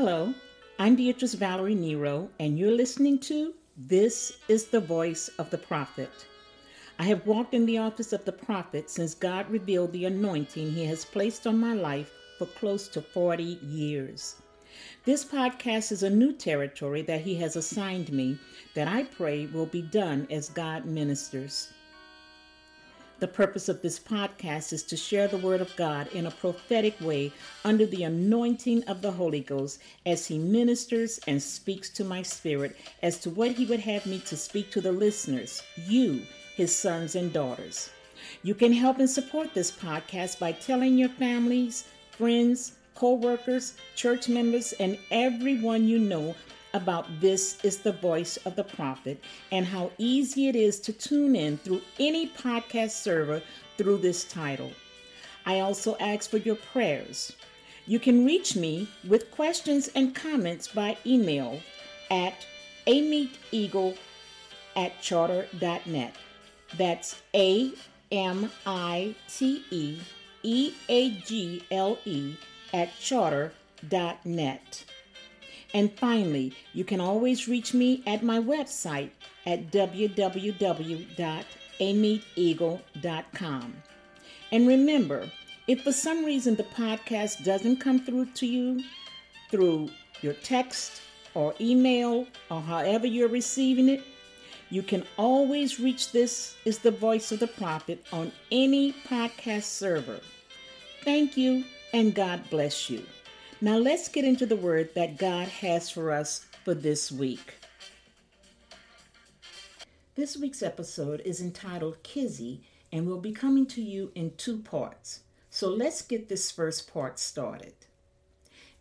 Hello, I'm Beatrice Valerie Nero, and you're listening to This is the Voice of the Prophet. I have walked in the office of the prophet since God revealed the anointing He has placed on my life for close to 40 years. This podcast is a new territory that He has assigned me that I pray will be done as God ministers. The purpose of this podcast is to share the Word of God in a prophetic way under the anointing of the Holy Ghost as He ministers and speaks to my spirit as to what He would have me to speak to the listeners, you, His sons and daughters. You can help and support this podcast by telling your families, friends, co workers, church members, and everyone you know about This is the Voice of the Prophet and how easy it is to tune in through any podcast server through this title. I also ask for your prayers. You can reach me with questions and comments by email at amiteeagle at charter.net. That's A M I T E E A G L E at charter.net. And finally, you can always reach me at my website at www.amiteeagle.com. And remember, if for some reason the podcast doesn't come through to you through your text or email or however you're receiving it, you can always reach This is the Voice of the Prophet on any podcast server. Thank you, and God bless you. Now let's get into the word that God has for us for this week. This week's episode is entitled Kizzy and will be coming to you in two parts. So let's get this first part started.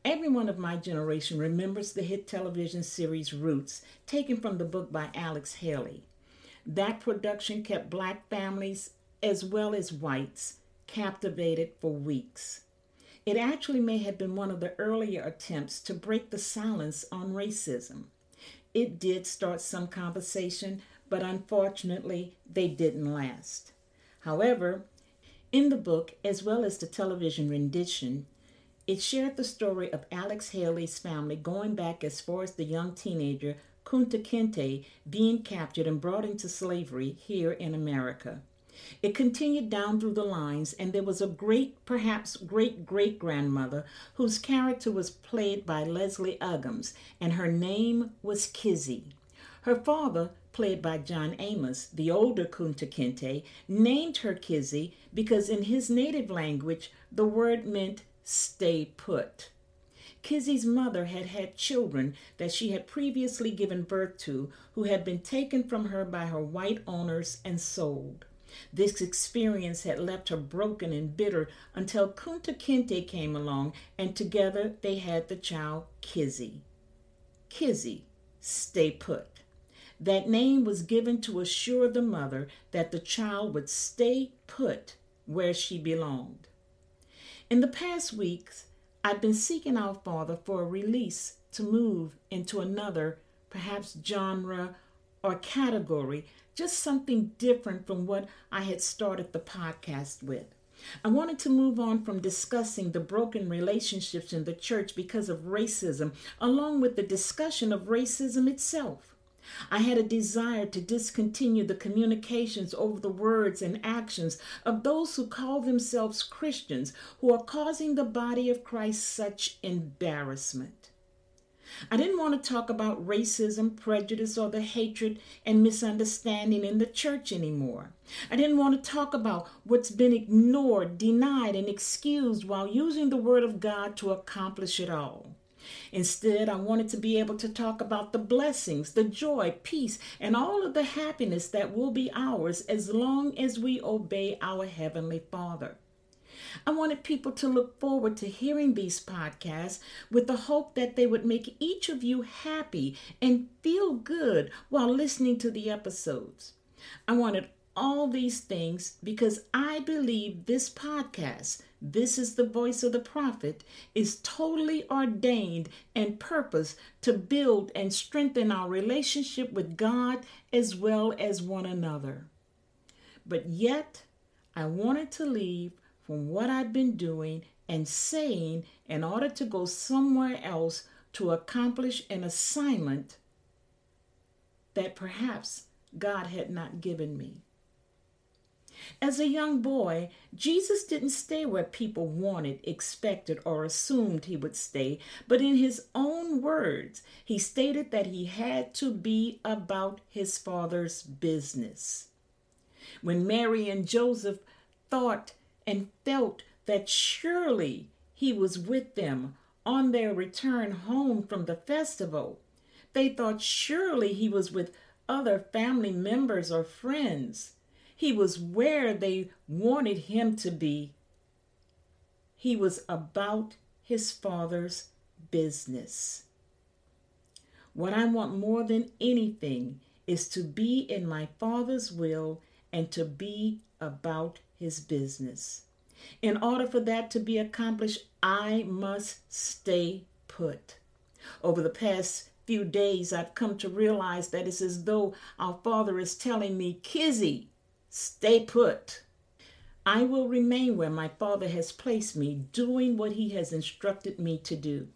Everyone of my generation remembers the hit television series Roots, taken from the book by Alex Haley. That production kept black families as well as whites captivated for weeks. It actually may have been one of the earlier attempts to break the silence on racism. It did start some conversation, but unfortunately, they didn't last. However, in the book, as well as the television rendition, it shared the story of Alex Haley's family going back as far as the young teenager Kunta Kinte being captured and brought into slavery here in America. It continued down through the lines, and there was a great, perhaps great great grandmother, whose character was played by Leslie Uggams, and her name was Kizzy. Her father, played by John Amos, the older Kunta Kinte, named her Kizzy because in his native language the word meant stay put. Kizzy's mother had had children that she had previously given birth to who had been taken from her by her white owners and sold. This experience had left her broken and bitter until Kunta Kinte came along and together they had the child Kizzy. Kizzy, stay put. That name was given to assure the mother that the child would stay put where she belonged. In the past weeks, I've been seeking our Father for a release to move into another, perhaps genre or category just something different from what I had started the podcast with. I wanted to move on from discussing the broken relationships in the church because of racism, along with the discussion of racism itself. I had a desire to discontinue the communications over the words and actions of those who call themselves Christians who are causing the body of Christ such embarrassment. I didn't want to talk about racism, prejudice, or the hatred and misunderstanding in the church anymore. I didn't want to talk about what's been ignored, denied, and excused while using the Word of God to accomplish it all. Instead, I wanted to be able to talk about the blessings, the joy, peace, and all of the happiness that will be ours as long as we obey our Heavenly Father. I wanted people to look forward to hearing these podcasts with the hope that they would make each of you happy and feel good while listening to the episodes. I wanted all these things because I believe this podcast, This is the Voice of the Prophet, is totally ordained and purposed to build and strengthen our relationship with God as well as one another. But yet, I wanted to leave from what I'd been doing and saying in order to go somewhere else to accomplish an assignment that perhaps God had not given me. As a young boy, Jesus didn't stay where people wanted, expected, or assumed he would stay, but in his own words, he stated that he had to be about his father's business. When Mary and Joseph thought and felt that surely he was with them on their return home from the festival, they thought surely he was with other family members or friends. He was where they wanted him to be. He was about his father's business. What I want more than anything is to be in my father's will and to be about his business. In order for that to be accomplished, I must stay put. Over the past few days, I've come to realize that it's as though our Father is telling me, Kizzy, Stay put. I will remain where my Father has placed me, doing what He has instructed me to do.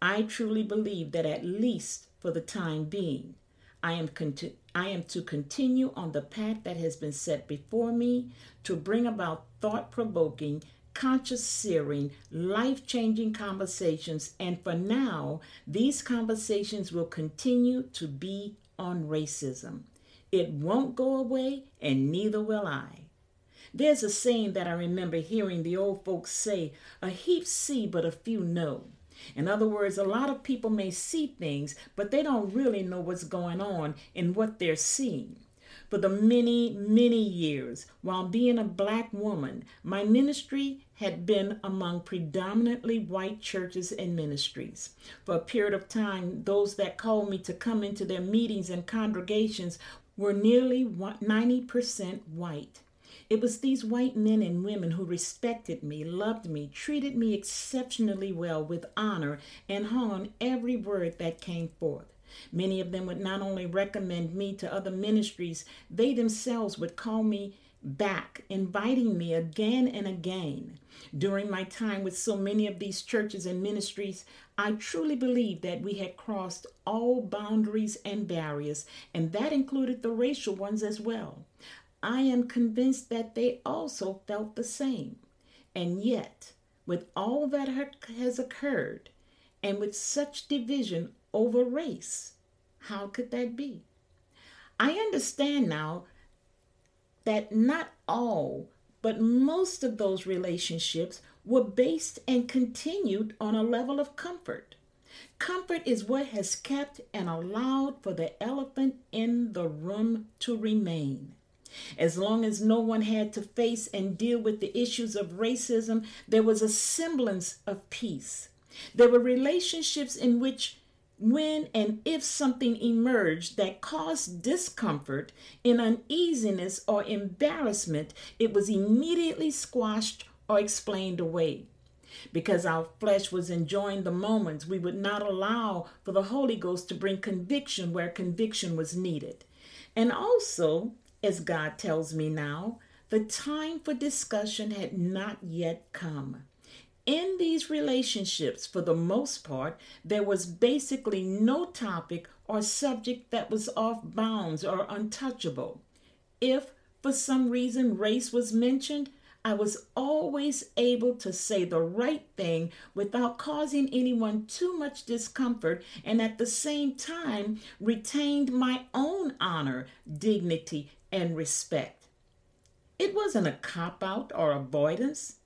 I truly believe that at least for the time being, I am, conti- I am to continue on the path that has been set before me to bring about thought provoking, conscious searing, life changing conversations. And for now, these conversations will continue to be on racism. It won't go away, and neither will I. There's a saying that I remember hearing the old folks say a heap see, but a few know. In other words, a lot of people may see things, but they don't really know what's going on in what they're seeing. For the many, many years, while being a black woman, my ministry had been among predominantly white churches and ministries. For a period of time, those that called me to come into their meetings and congregations were nearly 90% white. It was these white men and women who respected me, loved me, treated me exceptionally well with honor, and hung on every word that came forth. Many of them would not only recommend me to other ministries, they themselves would call me back, inviting me again and again. During my time with so many of these churches and ministries, I truly believe that we had crossed all boundaries and barriers, and that included the racial ones as well. I am convinced that they also felt the same. And yet, with all that has occurred, and with such division over race, how could that be? I understand now that not all, but most of those relationships were based and continued on a level of comfort. Comfort is what has kept and allowed for the elephant in the room to remain. As long as no one had to face and deal with the issues of racism, there was a semblance of peace. There were relationships in which when and if something emerged that caused discomfort, in uneasiness, or embarrassment, it was immediately squashed or explained away. Because our flesh was enjoying the moments, we would not allow for the Holy Ghost to bring conviction where conviction was needed. And also, as God tells me now, the time for discussion had not yet come in these relationships, for the most part, there was basically no topic or subject that was off bounds or untouchable. If for some reason race was mentioned, I was always able to say the right thing without causing anyone too much discomfort and at the same time retained my own honor, dignity, and respect. It wasn't a cop out or avoidance.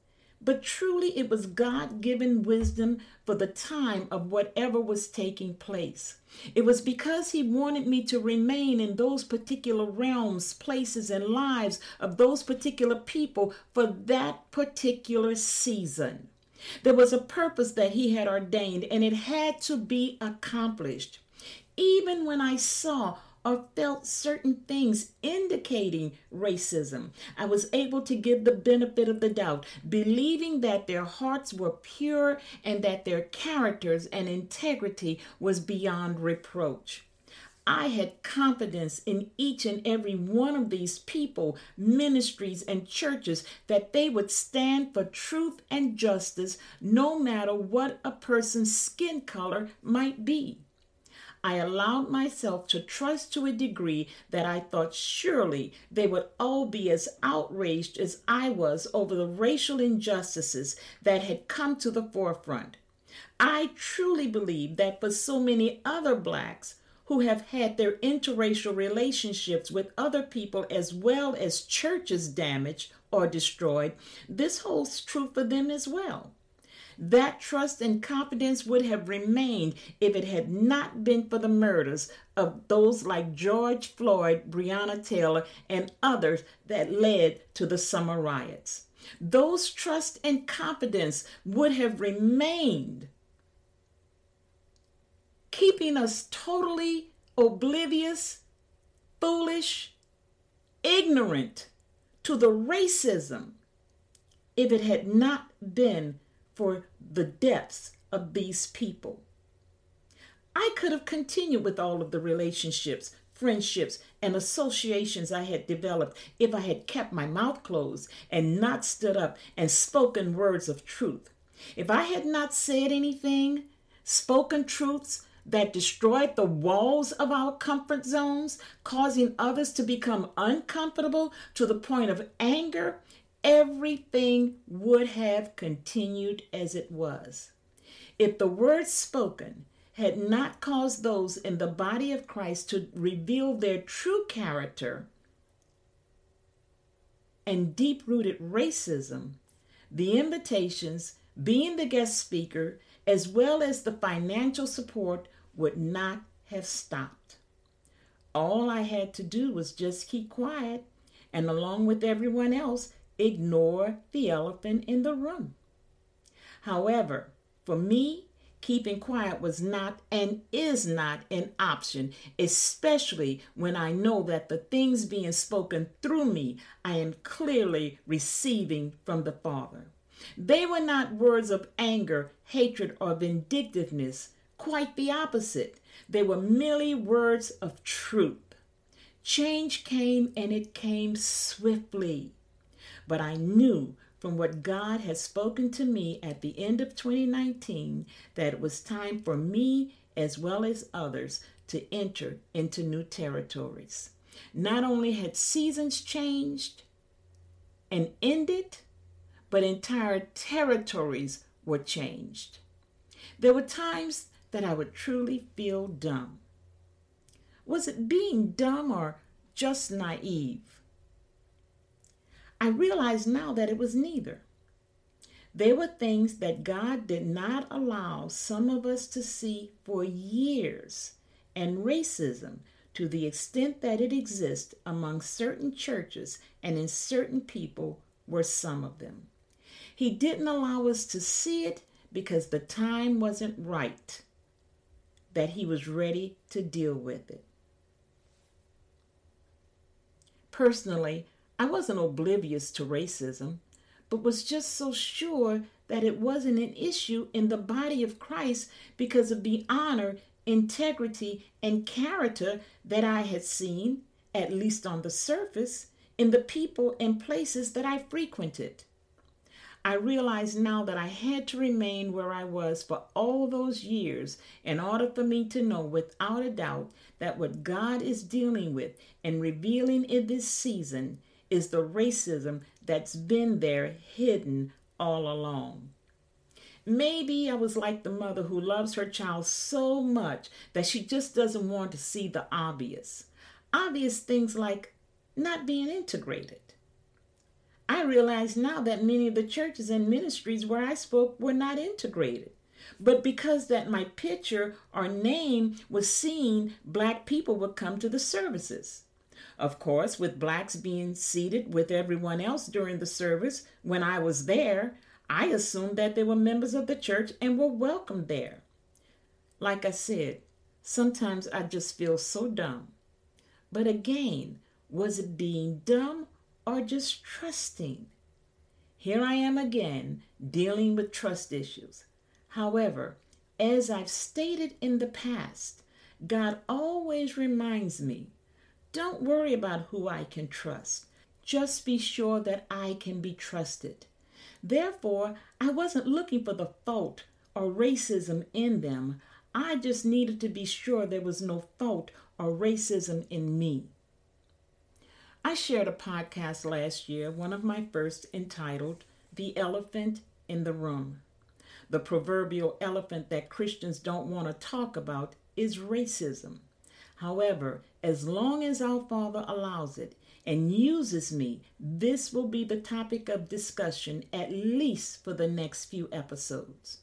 But truly, it was God given wisdom for the time of whatever was taking place. It was because He wanted me to remain in those particular realms, places, and lives of those particular people for that particular season. There was a purpose that He had ordained, and it had to be accomplished. Even when I saw or felt certain things indicating racism. I was able to give the benefit of the doubt, believing that their hearts were pure and that their characters and integrity was beyond reproach. I had confidence in each and every one of these people, ministries, and churches that they would stand for truth and justice no matter what a person's skin color might be. I allowed myself to trust to a degree that I thought surely they would all be as outraged as I was over the racial injustices that had come to the forefront. I truly believe that for so many other blacks who have had their interracial relationships with other people as well as churches damaged or destroyed, this holds true for them as well. That trust and confidence would have remained if it had not been for the murders of those like George Floyd, Breonna Taylor, and others that led to the summer riots. Those trust and confidence would have remained, keeping us totally oblivious, foolish, ignorant to the racism if it had not been for the depths of these people. I could have continued with all of the relationships, friendships, and associations I had developed if I had kept my mouth closed and not stood up and spoken words of truth. If I had not said anything, spoken truths that destroyed the walls of our comfort zones, causing others to become uncomfortable to the point of anger everything would have continued as it was. If the words spoken had not caused those in the body of Christ to reveal their true character and deep rooted racism, the invitations, being the guest speaker, as well as the financial support would not have stopped. All I had to do was just keep quiet and, along with everyone else, ignore the elephant in the room. However, for me, keeping quiet was not and is not an option, especially when I know that the things being spoken through me I am clearly receiving from the Father. They were not words of anger, hatred, or vindictiveness, quite the opposite. They were merely words of truth. Change came and it came swiftly. But I knew from what God had spoken to me at the end of 2019 that it was time for me as well as others to enter into new territories. Not only had seasons changed and ended, but entire territories were changed. There were times that I would truly feel dumb. Was it being dumb or just naive? I realize now that it was neither. There were things that God did not allow some of us to see for years, and racism, to the extent that it exists among certain churches and in certain people, were some of them. He didn't allow us to see it because the time wasn't right, that He was ready to deal with it. Personally, I wasn't oblivious to racism, but was just so sure that it wasn't an issue in the body of Christ because of the honor, integrity, and character that I had seen, at least on the surface, in the people and places that I frequented. I realize now that I had to remain where I was for all those years in order for me to know without a doubt that what God is dealing with and revealing in this season is the racism that's been there hidden all along. Maybe I was like the mother who loves her child so much that she just doesn't want to see the obvious. Obvious things like not being integrated. I realize now that many of the churches and ministries where I spoke were not integrated. But because that my picture or name was seen, black people would come to the services. Of course, with blacks being seated with everyone else during the service, when I was there, I assumed that they were members of the church and were welcome there. Like I said, sometimes I just feel so dumb. But again, was it being dumb or just trusting? Here I am again dealing with trust issues. However, as I've stated in the past, God always reminds me don't worry about who I can trust. Just be sure that I can be trusted. Therefore, I wasn't looking for the fault or racism in them. I just needed to be sure there was no fault or racism in me. I shared a podcast last year, one of my first, entitled The Elephant in the Room. The proverbial elephant that Christians don't want to talk about is racism. However, as long as our Father allows it and uses me, this will be the topic of discussion at least for the next few episodes.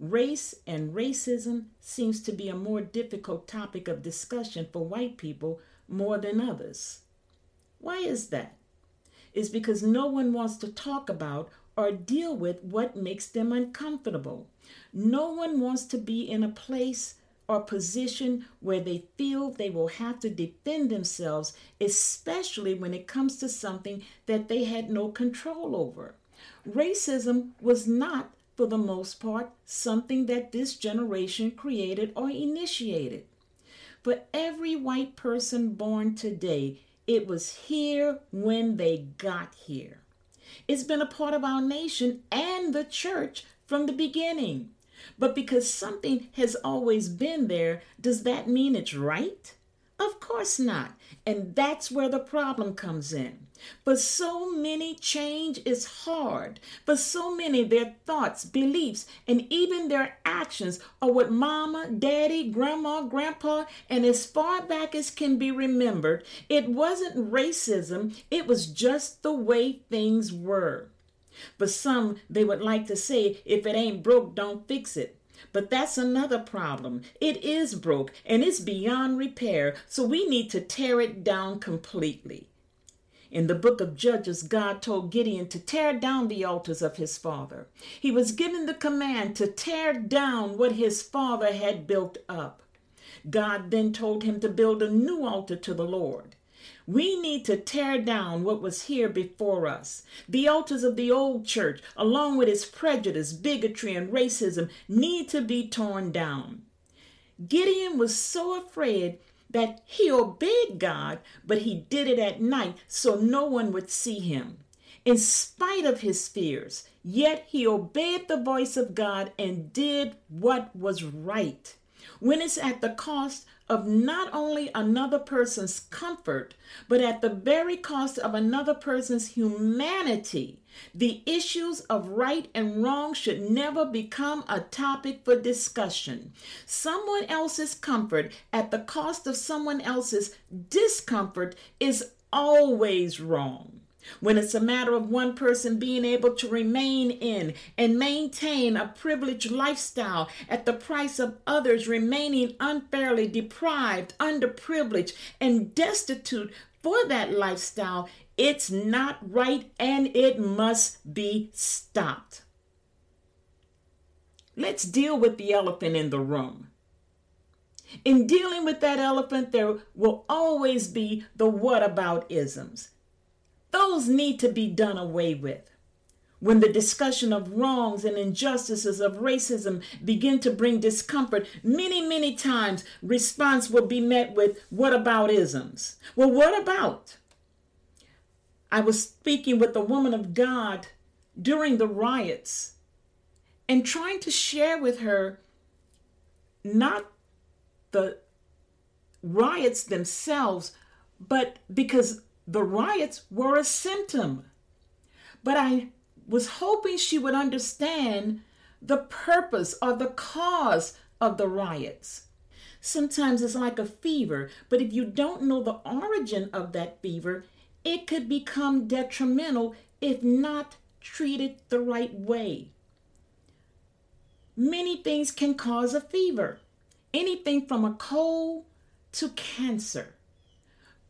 Race and racism seems to be a more difficult topic of discussion for white people more than others. Why is that? It's because no one wants to talk about or deal with what makes them uncomfortable. No one wants to be in a place or position where they feel they will have to defend themselves, especially when it comes to something that they had no control over. Racism was not for the most part, something that this generation created or initiated. For every white person born today, it was here when they got here. It's been a part of our nation and the church from the beginning. But because something has always been there, does that mean it's right? Of course not. And that's where the problem comes in. For so many, change is hard. For so many, their thoughts, beliefs, and even their actions are what mama, daddy, grandma, grandpa, and as far back as can be remembered, it wasn't racism, it was just the way things were. But some, they would like to say, if it ain't broke, don't fix it. But that's another problem. It is broke and it's beyond repair, so we need to tear it down completely. In the book of Judges, God told Gideon to tear down the altars of his father. He was given the command to tear down what his father had built up. God then told him to build a new altar to the Lord. We need to tear down what was here before us. The altars of the old church, along with its prejudice, bigotry, and racism, need to be torn down. Gideon was so afraid that he obeyed God, but he did it at night so no one would see him. In spite of his fears, yet he obeyed the voice of God and did what was right. When it's at the cost of not only another person's comfort, but at the very cost of another person's humanity, the issues of right and wrong should never become a topic for discussion. Someone else's comfort at the cost of someone else's discomfort is always wrong. When it's a matter of one person being able to remain in and maintain a privileged lifestyle at the price of others remaining unfairly deprived, underprivileged, and destitute for that lifestyle, it's not right and it must be stopped. Let's deal with the elephant in the room. In dealing with that elephant, there will always be the what about isms. Those need to be done away with. When the discussion of wrongs and injustices of racism begin to bring discomfort, many, many times response will be met with what about isms? Well, what about? I was speaking with a woman of God during the riots and trying to share with her not the riots themselves, but because the riots were a symptom. But I was hoping she would understand the purpose or the cause of the riots. Sometimes it's like a fever, but if you don't know the origin of that fever, it could become detrimental if not treated the right way. Many things can cause a fever, anything from a cold to cancer.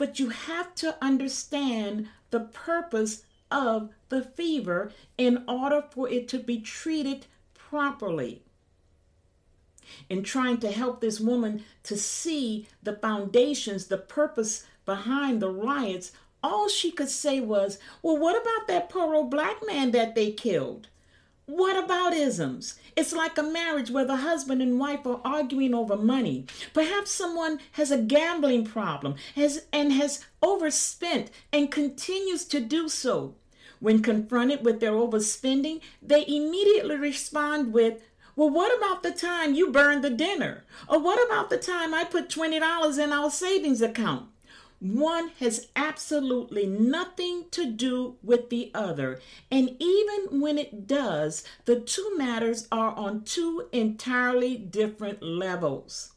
But you have to understand the purpose of the fever in order for it to be treated properly. In trying to help this woman to see the foundations, the purpose behind the riots, all she could say was, Well, what about that poor old black man that they killed? What about isms? It's like a marriage where the husband and wife are arguing over money. Perhaps someone has a gambling problem has, and has overspent and continues to do so. When confronted with their overspending, they immediately respond with, Well, what about the time you burned the dinner? Or what about the time I put $20 in our savings account? One has absolutely nothing to do with the other. And even when it does, the two matters are on two entirely different levels.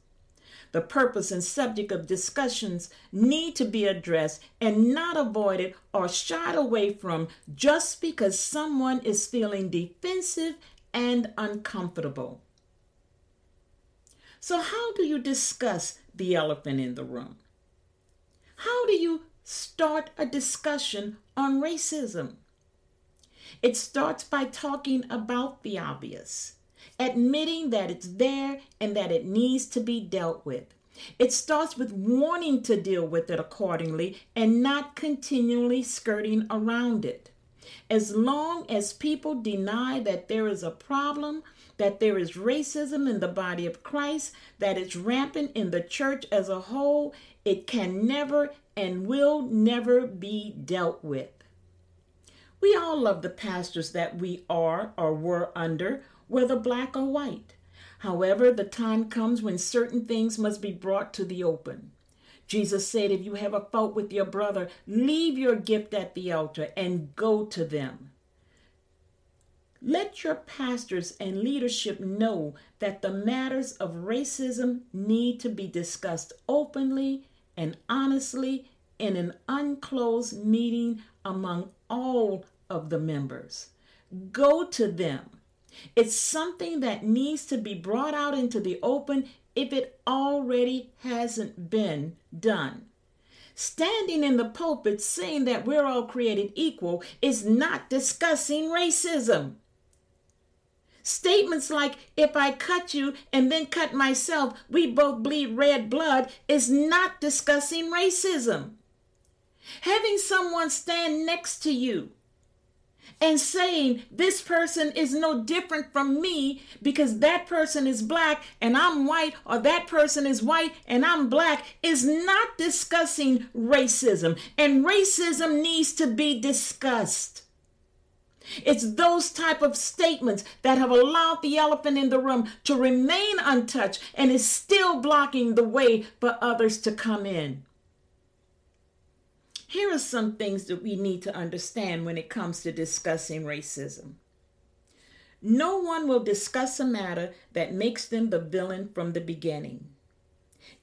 The purpose and subject of discussions need to be addressed and not avoided or shied away from just because someone is feeling defensive and uncomfortable. So, how do you discuss the elephant in the room? How do you start a discussion on racism? It starts by talking about the obvious, admitting that it's there and that it needs to be dealt with. It starts with wanting to deal with it accordingly and not continually skirting around it. As long as people deny that there is a problem, that there is racism in the body of Christ, that it's rampant in the church as a whole, it can never and will never be dealt with. We all love the pastors that we are or were under, whether black or white. However, the time comes when certain things must be brought to the open. Jesus said, If you have a fault with your brother, leave your gift at the altar and go to them. Let your pastors and leadership know that the matters of racism need to be discussed openly and honestly in an unclosed meeting among all of the members. Go to them. It's something that needs to be brought out into the open if it already hasn't been done. Standing in the pulpit saying that we're all created equal is not discussing racism. Statements like, if I cut you and then cut myself, we both bleed red blood, is not discussing racism. Having someone stand next to you and saying this person is no different from me because that person is black and I'm white, or that person is white and I'm black, is not discussing racism. And racism needs to be discussed. It's those type of statements that have allowed the elephant in the room to remain untouched and is still blocking the way for others to come in. Here are some things that we need to understand when it comes to discussing racism. No one will discuss a matter that makes them the villain from the beginning.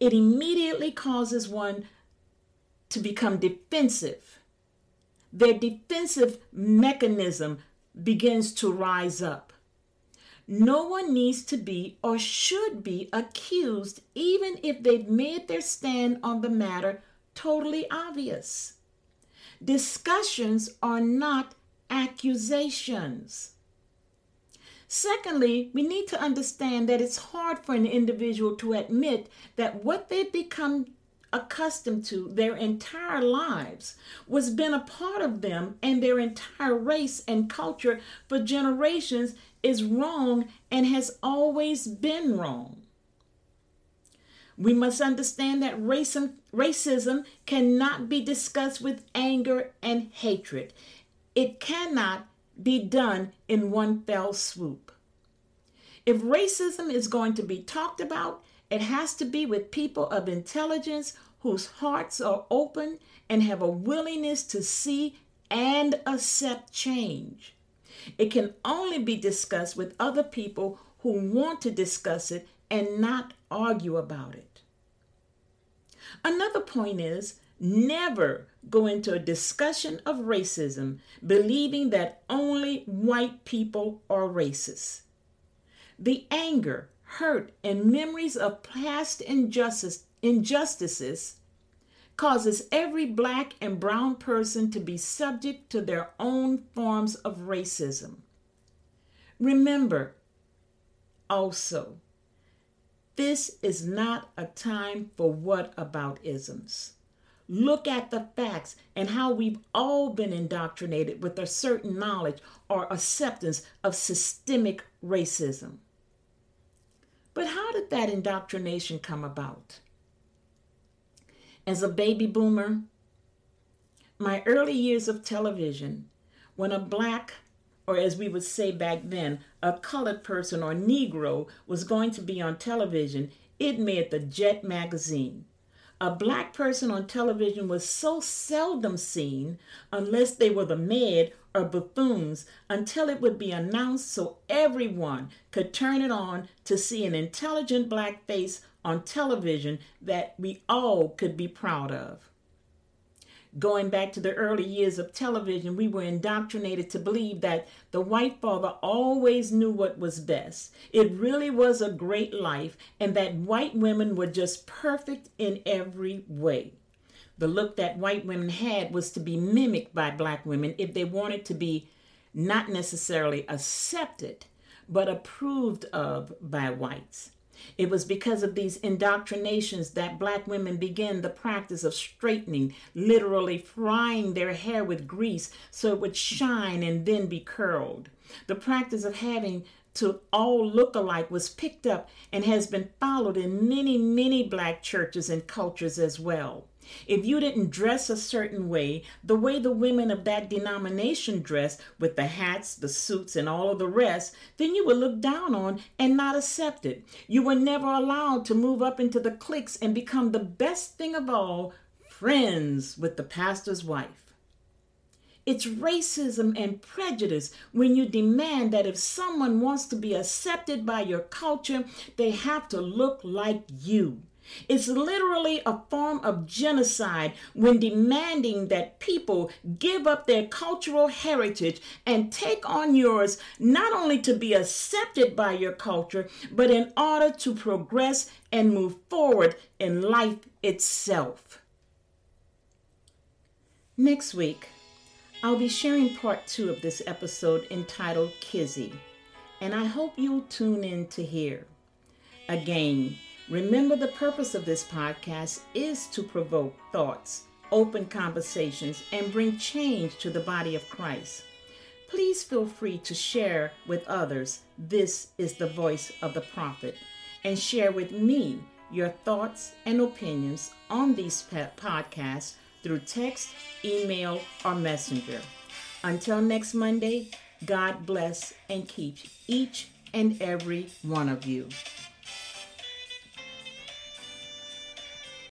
It immediately causes one to become defensive their defensive mechanism begins to rise up. No one needs to be or should be accused, even if they've made their stand on the matter totally obvious. Discussions are not accusations. Secondly, we need to understand that it's hard for an individual to admit that what they've become accustomed to their entire lives was been a part of them and their entire race and culture for generations is wrong and has always been wrong. We must understand that racism, racism cannot be discussed with anger and hatred. It cannot be done in one fell swoop. If racism is going to be talked about, it has to be with people of intelligence whose hearts are open and have a willingness to see and accept change. It can only be discussed with other people who want to discuss it and not argue about it. Another point is never go into a discussion of racism believing that only white people are racist. The anger, hurt, and memories of past injustice, injustices causes every black and brown person to be subject to their own forms of racism. Remember also, this is not a time for what about isms. look at the facts and how we've all been indoctrinated with a certain knowledge or acceptance of systemic racism. But how did that indoctrination come about? As a baby boomer, my early years of television, when a black, or as we would say back then, a colored person or Negro was going to be on television, it made the Jet magazine. A black person on television was so seldom seen unless they were the mad or buffoons until it would be announced so everyone could turn it on to see an intelligent black face on television that we all could be proud of. Going back to the early years of television, we were indoctrinated to believe that the white father always knew what was best. It really was a great life, and that white women were just perfect in every way. The look that white women had was to be mimicked by black women if they wanted to be not necessarily accepted, but approved of by whites. It was because of these indoctrinations that black women began the practice of straightening, literally frying their hair with grease so it would shine and then be curled. The practice of having to all look alike was picked up and has been followed in many, many black churches and cultures as well. If you didn't dress a certain way, the way the women of that denomination dressed, with the hats, the suits, and all of the rest, then you were looked down on and not accepted. You were never allowed to move up into the cliques and become the best thing of all friends with the pastor's wife. It's racism and prejudice when you demand that if someone wants to be accepted by your culture, they have to look like you. It's literally a form of genocide when demanding that people give up their cultural heritage and take on yours not only to be accepted by your culture, but in order to progress and move forward in life itself. Next week, I'll be sharing part two of this episode entitled Kizzy, and I hope you'll tune in to hear. Again, Remember, the purpose of this podcast is to provoke thoughts, open conversations, and bring change to the body of Christ. Please feel free to share with others this is the voice of the prophet and share with me your thoughts and opinions on these podcasts through text, email, or messenger. Until next Monday, God bless and keep each and every one of you.